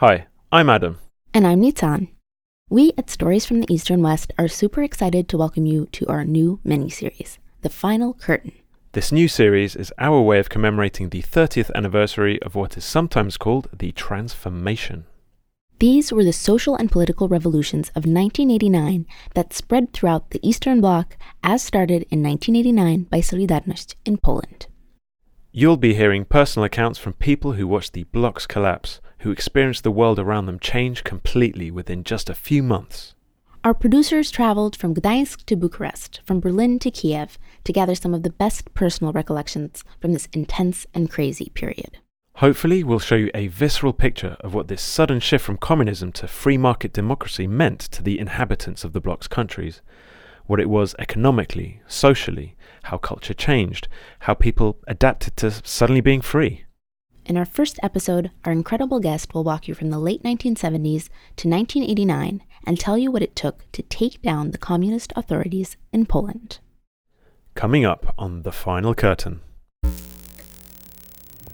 Hi, I'm Adam. And I'm Nitzan. We at Stories from the Eastern West are super excited to welcome you to our new mini-series, The Final Curtain. This new series is our way of commemorating the 30th anniversary of what is sometimes called the Transformation. These were the social and political revolutions of 1989 that spread throughout the Eastern Bloc as started in 1989 by Solidarność in Poland. You'll be hearing personal accounts from people who watched the bloc's collapse, who experienced the world around them change completely within just a few months. Our producers traveled from Gdańsk to Bucharest, from Berlin to Kiev, to gather some of the best personal recollections from this intense and crazy period. Hopefully, we'll show you a visceral picture of what this sudden shift from communism to free market democracy meant to the inhabitants of the bloc's countries, what it was economically, socially, how culture changed, how people adapted to suddenly being free. In our first episode, our incredible guest will walk you from the late 1970s to 1989 and tell you what it took to take down the communist authorities in Poland. Coming up on The Final Curtain.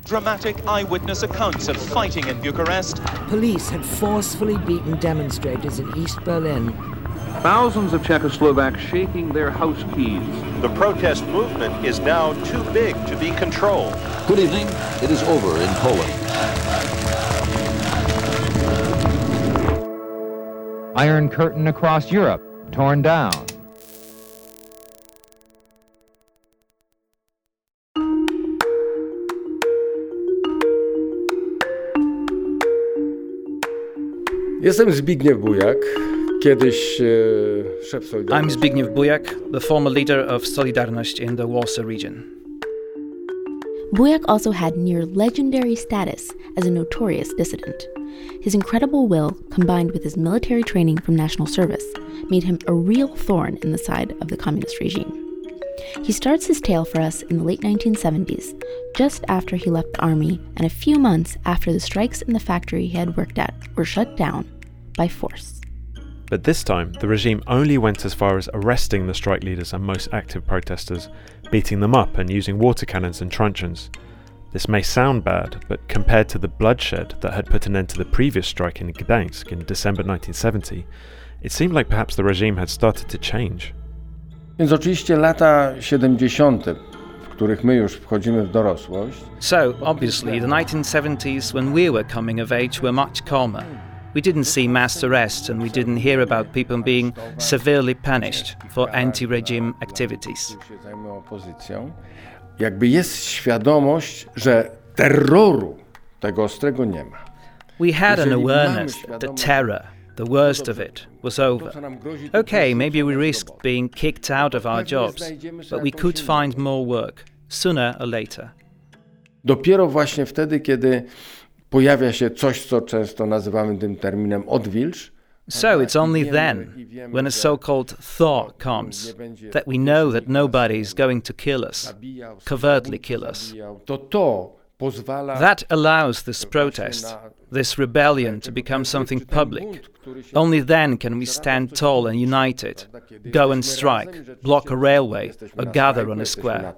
Dramatic eyewitness accounts of fighting in Bucharest. Police had forcefully beaten demonstrators in East Berlin. Thousands of Czechoslovaks shaking their house keys. The protest movement is now too big to be controlled. Good evening. It is over in Poland. Iron Curtain across Europe, torn down. Jestem Zbigniew Bujak, kiedyś szef I'm Solidarności. Zbigniew Bujak, the former leader of Solidarność in the Warsaw region. Bujak also had near legendary status as a notorious dissident. His incredible will, combined with his military training from national service, made him a real thorn in the side of the communist regime. He starts his tale for us in the late 1970s, just after he left the army and a few months after the strikes in the factory he had worked at were shut down by force. But this time, the regime only went as far as arresting the strike leaders and most active protesters, beating them up and using water cannons and truncheons. This may sound bad, but compared to the bloodshed that had put an end to the previous strike in Gdańsk in December 1970, it seemed like perhaps the regime had started to change. Więc oczywiście lata 70., w których my już wchodzimy w dorosłość, So, obviously, the 1970s, when we were coming of age, were much calmer. We didn't see mass arrests and we didn't hear about people being severely punished for anti regime activities. którzy się zajmują opozycją, jakby jest świadomość, że terroru tego ostrego nie ma. We had an awareness that the terror, the worst of it, was over. to, co nam grozi, to Okay, maybe we risked being kicked out of our jobs, but we could find more work, sooner or later. Dopiero właśnie wtedy, kiedy pojawia się coś, co często nazywamy tym terminem odwilż, So it's only then, when a so called thaw comes, that we know that nobody is going to kill us, covertly kill us. zabijał, to to pozwala That allows this protest, this rebellion to become something public. Only then can we stand tall and united, go and strike, block a railway, or gather on a square.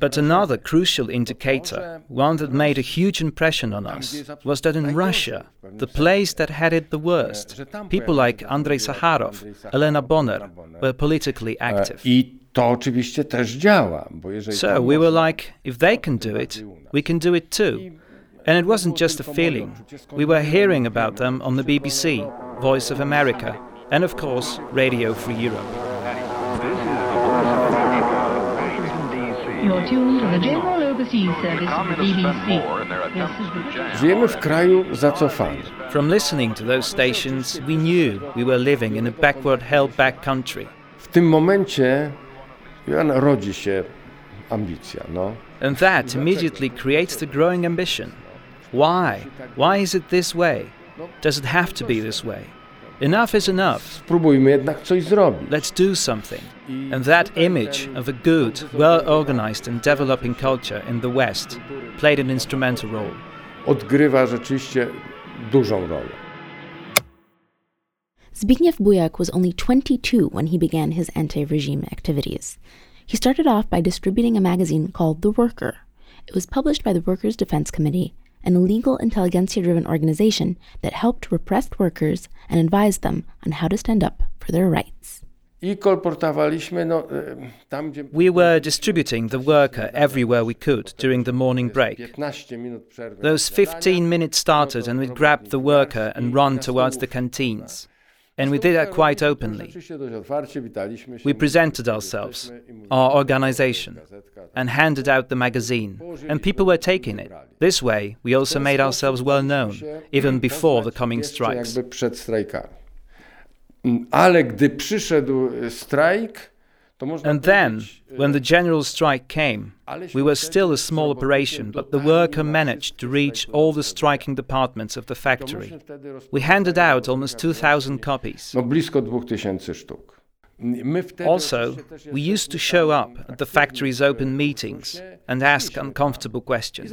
But another crucial indicator, one that made a huge impression on us, was that in Russia, the place that had it the worst, people like Andrei Sakharov, Elena Bonner, were politically active. I to oczywiście też działa, bo jeżeli... So we were like, if they can do it, we can do it too. And it wasn't just a feeling. We were hearing about them on the BBC, Voice of America, and of course, Radio Free Europe. You're tuned to the General Overseas Service of the BBC. This is the British Żyjemy w kraju zacofanym. From listening to those stations, we knew we were living in a backward, held back country. W tym momencie Joanna, rodzi się ambicja, no. And that immediately creates the growing ambition. Why? Why is it this way? Does it have to be this way? Enough is enough. Spróbujmy jednak coś zrobić. Let's do something. And that image of a good, well organized, and developing culture in the West played an instrumental role. Odgrywa rzeczywiście dużą rolę. Zbigniew Bujak was only 22 when he began his anti regime activities. He started off by distributing a magazine called The Worker. It was published by the Workers' Defense Committee, an illegal intelligentsia driven organization that helped repressed workers and advised them on how to stand up for their rights. I kolportowaliśmy, no, tam gdzie... We were distributing the worker everywhere we could during the morning break. 15 minut przerwy. Those 15 minutes started, and we'd grab the worker and run towards the canteens. And we did that quite openly. We presented ourselves, our organization, and handed out the magazine, and people were taking it. This way, we also made ourselves well known, even before the coming strikes. And then, when the general strike came, we were still a small operation, but the worker managed to reach all the striking departments of the factory. We handed out almost 2,000 copies. no blisko 2000 sztuk. My wtedy Also, we used to show up at the factory's open meetings and ask uncomfortable questions.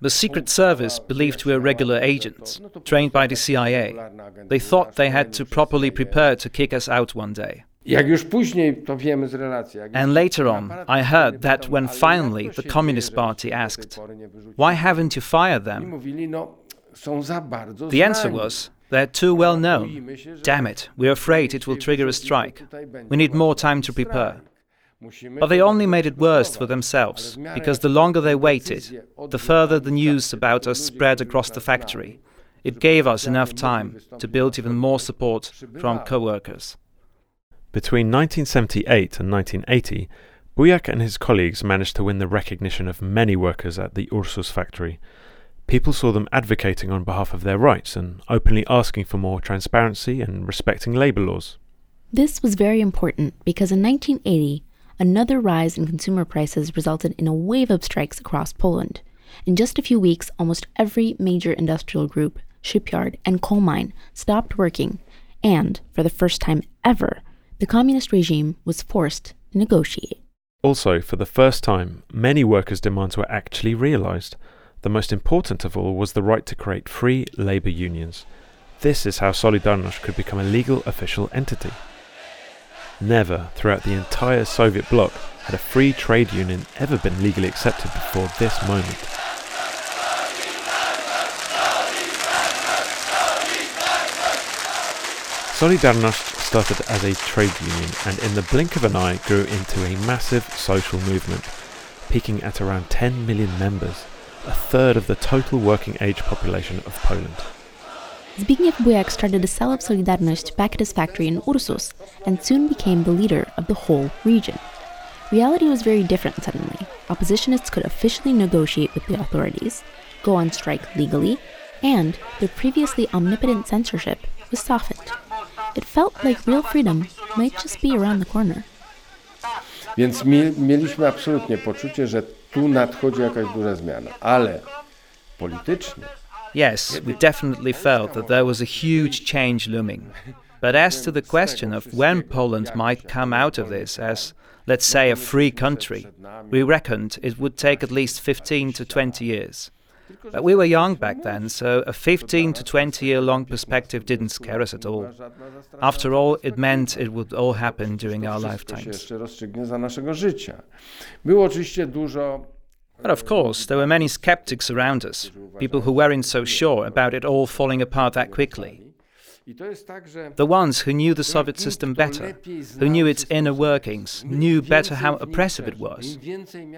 Zabieraliśmy głos i zadawaliśmy pytania. Służba Bezpieczeństwa The Secret Service believed we were regular agents, trained by the CIA. They thought they had to properly prepare to kick us out one day. Jak już później to wiemy z relacji. jak And later on, I heard that when finally the Communist Party asked, pory nie wyrzucili? Why haven't you fired them? mówili, no, są za bardzo The answer was, they're too well known. Boimy się, że Damn it, we're afraid it will trigger a strike. We need more time to prepare. Strajk. Musimy But they only made it worse for themselves, Ale w miarę because the longer they waited, the further the news about us spread across the factory. It gave us enough time to build even more support from co-workers. Between 1978 and 1980, Bujak and his colleagues managed to win the recognition of many workers at the Ursus factory. People saw them advocating on behalf of their rights and openly asking for more transparency and respecting labour laws. This was very important because in 1980, another rise in consumer prices resulted in a wave of strikes across Poland. In just a few weeks, almost every major industrial group, shipyard, and coal mine stopped working, and, for the first time ever, the communist regime was forced to negotiate. Also, for the first time, many workers' demands were actually realised. The most important of all was the right to create free labour unions. This is how Solidarność could become a legal official entity. Never, throughout the entire Soviet bloc, had a free trade union ever been legally accepted before this moment. Solidarność started as a trade union and in the blink of an eye grew into a massive social movement, peaking at around 10 million members, a third of the total working age population of Poland. Zbigniew Bujak started to sell up Solidarność back at his factory in Ursus and soon became the leader of the whole region. Reality was very different suddenly. Oppositionists could officially negotiate with the authorities, go on strike legally, and their previously omnipotent censorship was softened. It felt like real freedom might just be around the corner. Więc mi, mieliśmy absolutnie poczucie, że tu nadchodzi jakaś duża zmiana. Ale politycznie Yes, we definitely felt that there was a huge change looming. But as to the question of when Poland might come out of this as, let's say, a free country, we reckoned it would take at least 15 to 20 years. But we were young back then, so a 15 to 20 year long perspective didn't scare us at all. After all, it meant it would all happen during our lifetimes. But of course, there were many skeptics around us, people who weren't so sure about it all falling apart that quickly. The ones who knew the Soviet system better, who knew its inner workings, knew better how oppressive it was.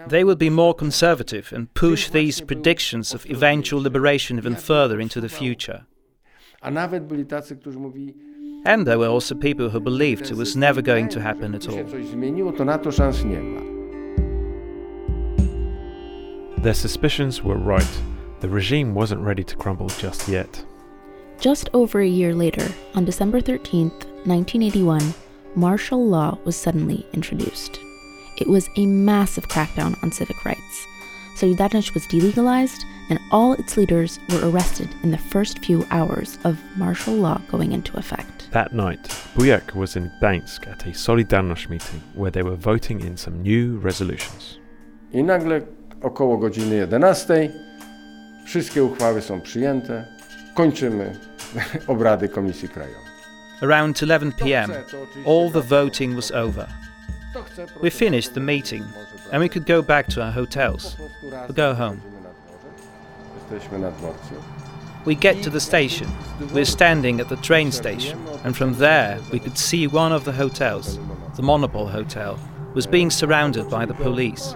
They would be more conservative and push these predictions of eventual liberation even further into the future. And there were also people who believed it was never going to happen at all. Their suspicions were right. The regime wasn't ready to crumble just yet. Just over a year later, on December 13th, 1981, martial law was suddenly introduced. It was a massive crackdown on civic rights. Solidarność was delegalized, and all its leaders were arrested in the first few hours of martial law going into effect. That night, Bujak was in Gdańsk at a Solidarność meeting where they were voting in some new resolutions. I nagle około godziny 11 wszystkie uchwały są przyjęte. Kończymy obrady Komisji Krajowej. Around 11 pm, all the voting was over. We finished the meeting and we could go back to our hotels or go home. We get to the station. We're standing at the train station, and from there we could see one of the hotels, the Monopol Hotel, was being surrounded by the police.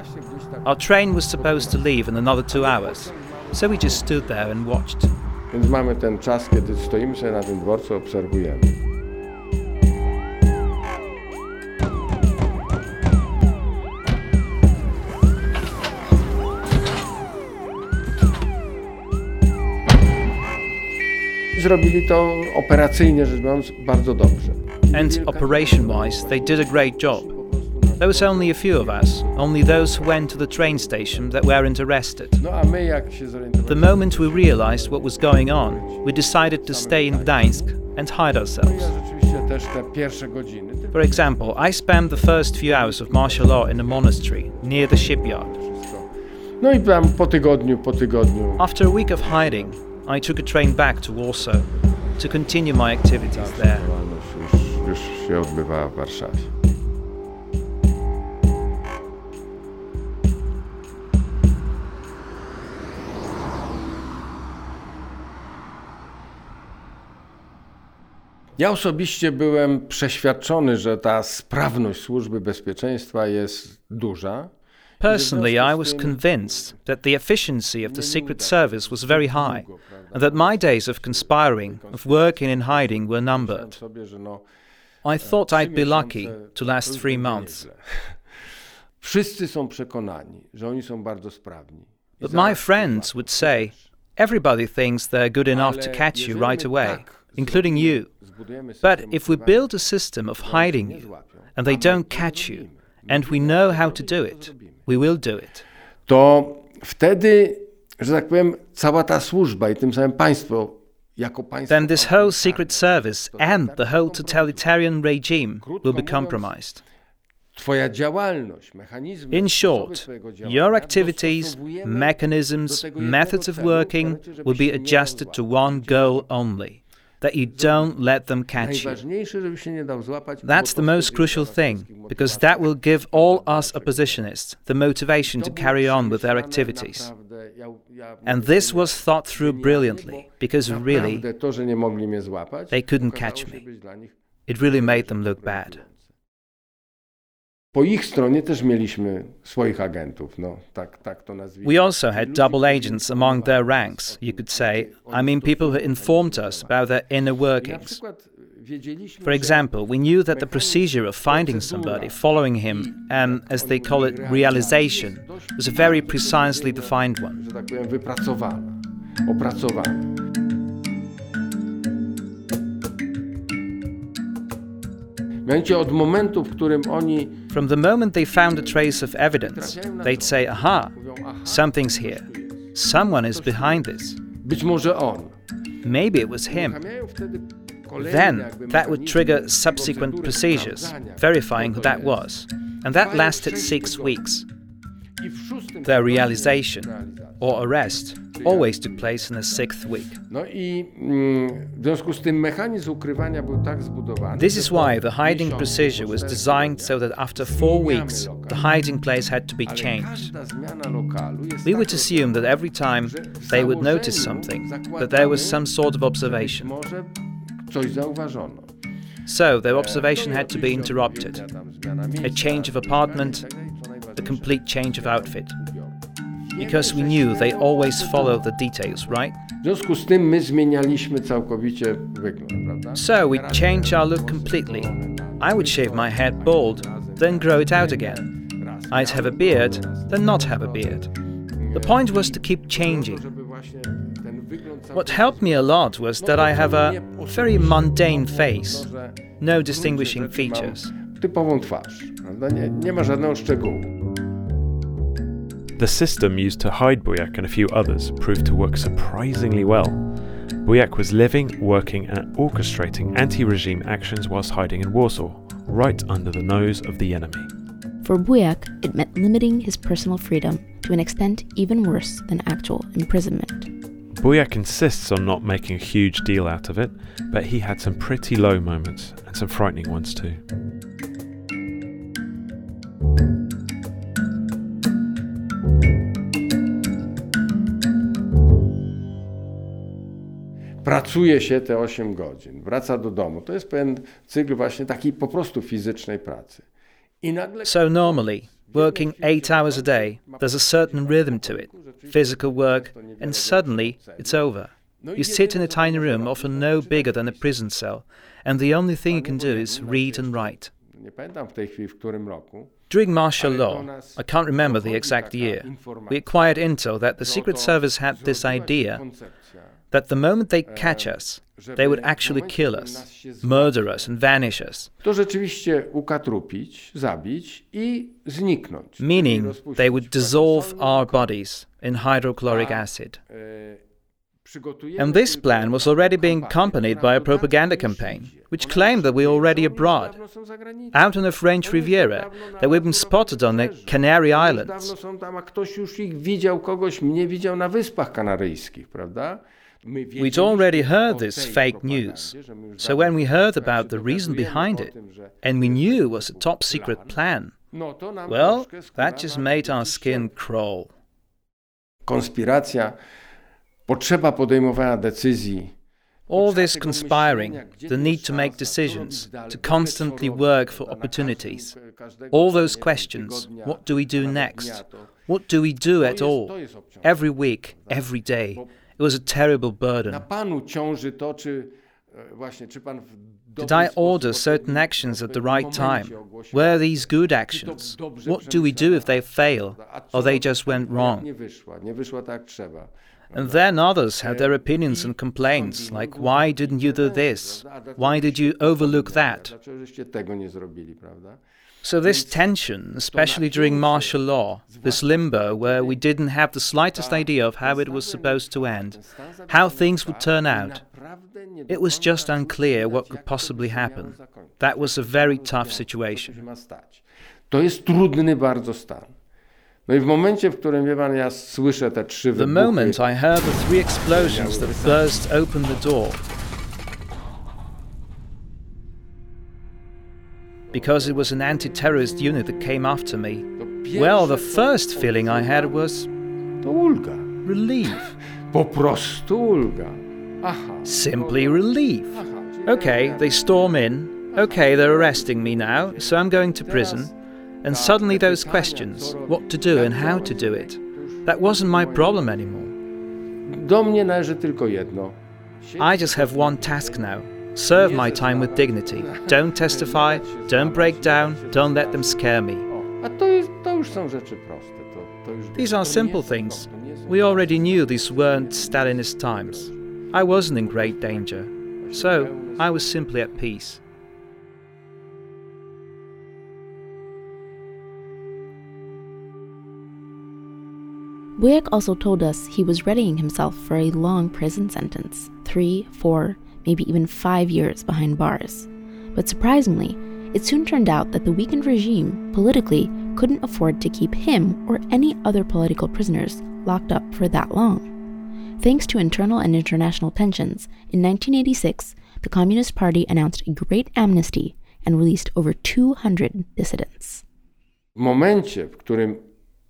Our train was supposed to leave in another two hours, so we just stood there and watched. Więc mamy ten czas, kiedy stoimy sobie na tym dworcu, obserwujemy. Zrobili to operacyjnie rzecz biorąc bardzo dobrze. And operation wise, they did a great job. There was only a few of us, only those who went to the train station that weren't arrested. No a my jak się The moment we realized what was going on, we decided to stay in Gdańsk and hide ourselves. ja rzeczywiście też te pierwsze godziny, tylko For example, I spent the first few hours of martial law in a monastery near the shipyard. wszystko. No i tam po tygodniu, po tygodniu After a week of hiding, I took a train back to Warsaw to continue my activities there. Ja osobiście byłem przeświadczony, że ta sprawność służby bezpieczeństwa jest duża. Personally, I was convinced that the efficiency of the Secret Service was very high, and that my days of conspiring, of working in hiding, were numbered. Sobie, że no, I thought I'd be lucky to last three months. Wszyscy są przekonani, że oni są bardzo sprawni. But my friends would say, everybody thinks they're good enough to catch you right away, including you. But if we build a system of hiding you, and they don't catch you, and we know how to do it, we will do it. to wtedy, że tak powiem, cała ta służba i tym samym państwo jako państwo Then this whole Secret Service and the whole totalitarian regime will be compromised. Twoja działalność, mechanizmy In short, your activities, mechanisms, do tego jednego methods of working will be adjusted to one goal only that you don't let them catch you. Najważniejsze, żeby się nie dał złapać. bo That's the most crucial thing, because that will give all us oppositionists the motivation To carry on with their activities. naprawdę. Ja- ja And this was thought through brilliantly, because really, naprawdę to, że nie mogli mnie złapać, they couldn't catch me. być dla nich it really made them look bad. Po ich stronie też mieliśmy swoich agentów, no tak, tak to nazwijmy. We also had double agents among their ranks, you could say. I mean, people who informed us about their inner workings. For example, we knew that the procedure of finding somebody, following him, and as they call it, realization, was a very precisely defined one. From the moment they found a trace of evidence, they'd say, aha, something's here. Someone is behind this. być może on. Maybe it was him. Uruchamiają wtedy kolejne Then that would trigger subsequent procedures, verifying who that was. And that lasted six weeks. I w szóstym Their realization. Or arrest always took place in the sixth week. Mm, w związku z tym mechanizm ukrywania był tak zbudowany. This is why the hiding procedure was designed so that after four weeks, the hiding place had to be changed. każda zmiana lokalu jest We would assume that every time they would notice something, that there was some sort of observation. że być Może coś zauważono. So their observation had to be interrupted. odpowiednia tam zmiana A change of apartment, i tak dalej, co a complete change of outfit. Because we knew they always follow the details, right? W związku z tym my zmienialiśmy całkowicie wygląd, prawda? So we changed our look completely. I would shave my head bald, then grow it out again. I'd have a beard, then not have a beard. The point was to keep changing. żeby właśnie ten wygląd What helped me a lot was that I have a very mundane face, no distinguishing features. typową twarz, prawda? Nie, nie ma żadnego szczegółu. The system used to hide Bujak and a few others proved to work surprisingly well. Bujak was living, working, and orchestrating anti regime actions whilst hiding in Warsaw, right under the nose of the enemy. For Bujak, it meant limiting his personal freedom to an extent even worse than actual imprisonment. Bujak insists on not making a huge deal out of it, but he had some pretty low moments and some frightening ones too. Pracuje się te 8 godzin, wraca do domu. To jest pewien cykl właśnie takiej po prostu fizycznej pracy. I nagle... So normally, working eight hours a day, there's a certain rhythm to it, physical work, and suddenly it's over. You sit in a tiny room, often no bigger than a prison cell, and the only thing you can do is read and write. During martial law, I can't remember the exact year, we acquired intel that the Secret Service had this idea that the moment they catch us, they would actually kill us, murder us, and vanish us. Meaning, they would dissolve our bodies in hydrochloric acid. And this plan was already being accompanied by a propaganda campaign, which claimed that we were already abroad, out on the French Riviera, that we'd been spotted on the Canary Islands. We'd already heard this fake news, so when we heard about the reason behind it, and we knew it was a top secret plan, well, that just made our skin crawl. Konspiracja potrzeba podejmowania decyzji. All this conspiring, the need to make decisions, to constantly work for opportunities. All those questions what do we do next? What do we do at all? Every week, every day. It was a terrible burden. Did I order certain actions at the right time? Were these good actions? What do we do if they fail or they just went wrong? And then others had their opinions and complaints, like, why didn't you do this? Why did you overlook that? So, this tension, especially during martial law, this limbo where we didn't have the slightest idea of how it was supposed to end, how things would turn out, it was just unclear what could possibly happen. That was a very tough situation. To jest trudny bardzo stan. No i w momencie, w którym wie pan, ja słyszę te trzy wybuchy. The moment I heard the three explosions that burst open the door. Because it was an anti-terrorist unit that came after me. Well, the first feeling I had was. Relief. Po prostu ulga. Aha. Simply relief. Okay, they storm in. Okay, they're arresting me now, so I'm going to prison. And suddenly those questions what to do and how to do it that wasn't my problem anymore. Do mnie należy tylko jedno. I just have one task now serve my time with dignity. Don't testify, don't break down, don't let them scare me. These are simple things. We already knew these weren't Stalinist times. I wasn't in great danger, so I was simply at peace. Bujak also told us he was readying himself for a long prison sentence three, four, maybe even five years behind bars. But surprisingly, it soon turned out that the weakened regime, politically, couldn't afford to keep him or any other political prisoners locked up for that long. Thanks to internal and international tensions, in 1986, the Communist Party announced a great amnesty and released over 200 dissidents. W momencie, w którym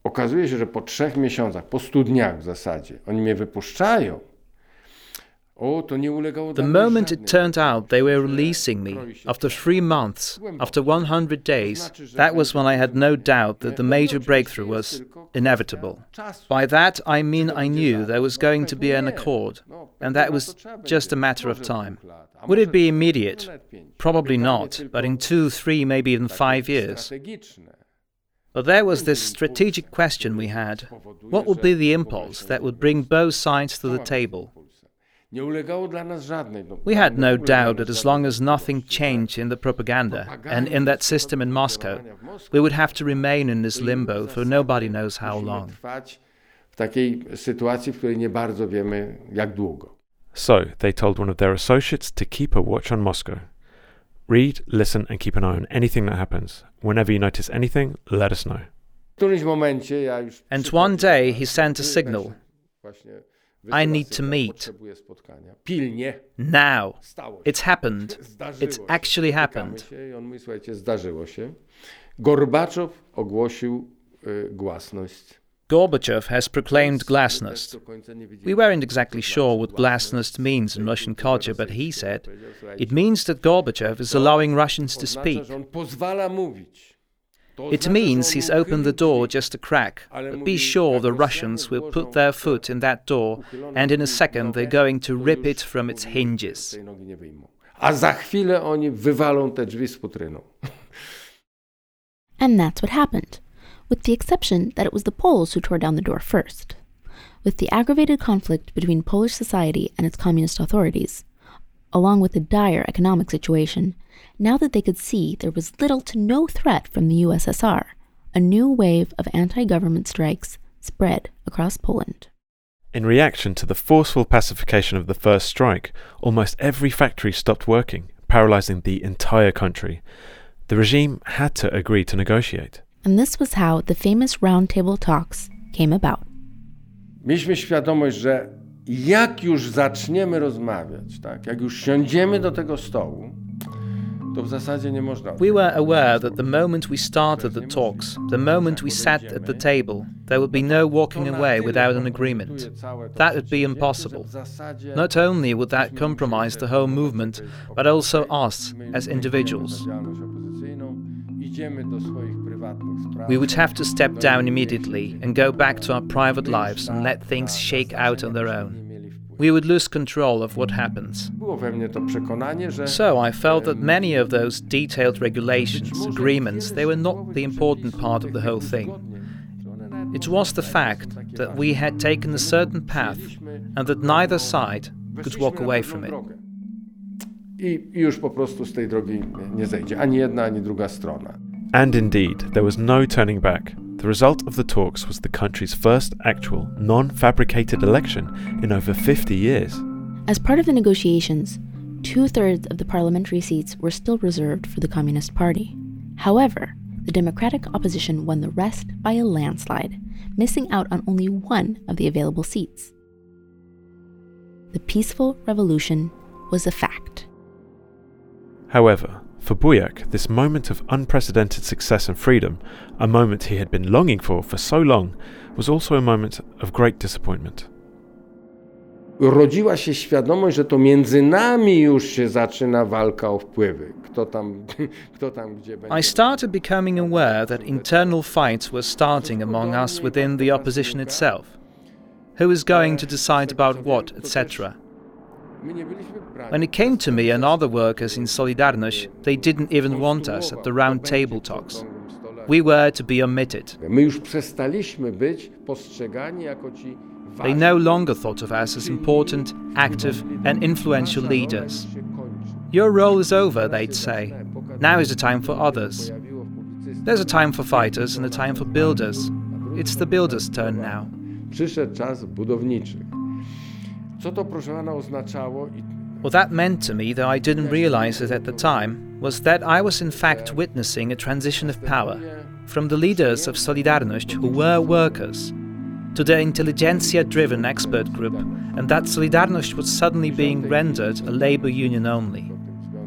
okazuje się, że po trzech miesiącach, po w zasadzie, oni mnie wypuszczają. The moment it turned out they were releasing me, after three months, after 100 days, that was when I had no doubt that the major breakthrough was inevitable. By that I mean I knew there was going to be an accord, and that was just a matter of time. Would it be immediate? Probably not, but in two, three, maybe even five years. But there was this strategic question we had what would be the impulse that would bring both sides to the table? We had no doubt that as long as nothing changed in the propaganda and in that system in Moscow, we would have to remain in this limbo for nobody knows how long. So they told one of their associates to keep a watch on Moscow. Read, listen, and keep an eye on anything that happens. Whenever you notice anything, let us know. And one day he sent a signal. I need to meet. Now. It's happened. It's actually happened. Gorbachev has proclaimed glasnost. We weren't exactly sure what glasnost means in Russian culture, but he said it means that Gorbachev is allowing Russians to speak. It means he's opened the door just a crack, but be sure the Russians will put their foot in that door, and in a second they're going to rip it from its hinges. A za chwilę oni wywalą te drzwi z futryną. And that's what happened, with the exception that it was the Poles who tore down the door first. With the aggravated conflict between Polish society and its communist authorities, along with the dire economic situation, now that they could see there was little to no threat from the USSR, a new wave of anti government strikes spread across Poland. In reaction to the forceful pacification of the first strike, almost every factory stopped working, paralyzing the entire country. The regime had to agree to negotiate. And this was how the famous roundtable talks came about. Mieliśmy świadomość, że jak już zaczniemy rozmawiać, tak, jak już siądziemy do tego stołu, to w zasadzie nie można. We were aware that the moment we started the talks, the moment we sat at the table, there would be no walking away without an agreement. That would be impossible. Not only would that compromise the whole movement, but also us as individuals. We would have to step down immediately and go back to our private lives and let things shake out on their own. We would lose control of what happens. So I felt that many of those detailed regulations, agreements, they were not the important part of the whole thing. It was the fact that we had taken a certain path and that neither side could walk away from it. I już po prostu z tej drogi nie zejdzie ani jedna, ani druga strona. And indeed, there was no turning back. The result of the talks was the country's first actual, non fabricated election in over 50 years. As part of the negotiations, two thirds of the parliamentary seats were still reserved for the Communist Party. However, the Democratic opposition won the rest by a landslide, missing out on only one of the available seats. The peaceful revolution was a fact. However, for Bujak, this moment of unprecedented success and freedom, a moment he had been longing for for so long, was also a moment of great disappointment. Rodziła się świadomość, że to między nami już się zaczyna walka o wpływy. Kto tam, kto tam gdzie będzie. I started becoming aware that internal fights were starting among us within the opposition itself. Who is going to decide about what, etc. When it came to me and other workers in Solidarność, they didn't even want us at the round table talks. We were to be omitted. My już przestaliśmy być postrzegani jako ci They no longer thought of us as important, active, and influential leaders. Your role is over, they'd say. Now is the time for others. There's a time for fighters and a time for builders. It's the builders' turn now. Przyszedł czas budowniczych. What that meant to me, though I didn't realize it at the time, was that I was in fact witnessing a transition of power from the leaders of Solidarność, who were workers, to the intelligentsia driven expert group, and that Solidarność was suddenly being rendered a labor union only.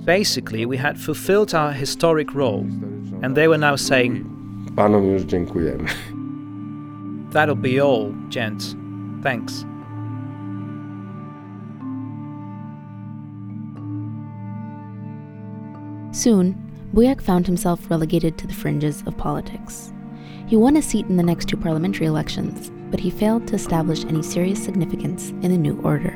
Basically, we had fulfilled our historic role, and they were now saying, Panom już dziękujemy. That'll be all, gents. Thanks. Soon, Bujak found himself relegated to the fringes of politics. He won a seat in the next two parliamentary elections, but he failed to establish any serious significance in the new order.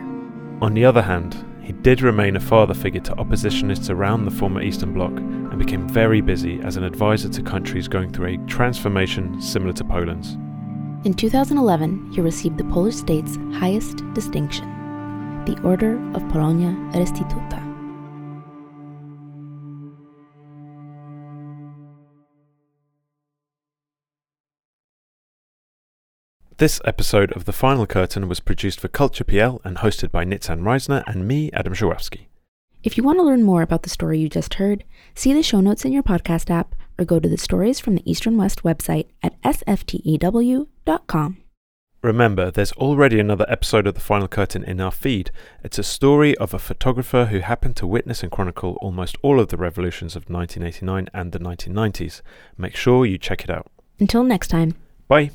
On the other hand, he did remain a father figure to oppositionists around the former Eastern Bloc and became very busy as an advisor to countries going through a transformation similar to Poland's. In 2011, he received the Polish state's highest distinction, the Order of Polonia Restituta. This episode of The Final Curtain was produced for Culture PL and hosted by Nitzan Reisner and me, Adam Żuławski. If you want to learn more about the story you just heard, see the show notes in your podcast app or go to the Stories from the Eastern West website at sftew.com. Remember, there's already another episode of The Final Curtain in our feed. It's a story of a photographer who happened to witness and chronicle almost all of the revolutions of 1989 and the 1990s. Make sure you check it out. Until next time. Bye.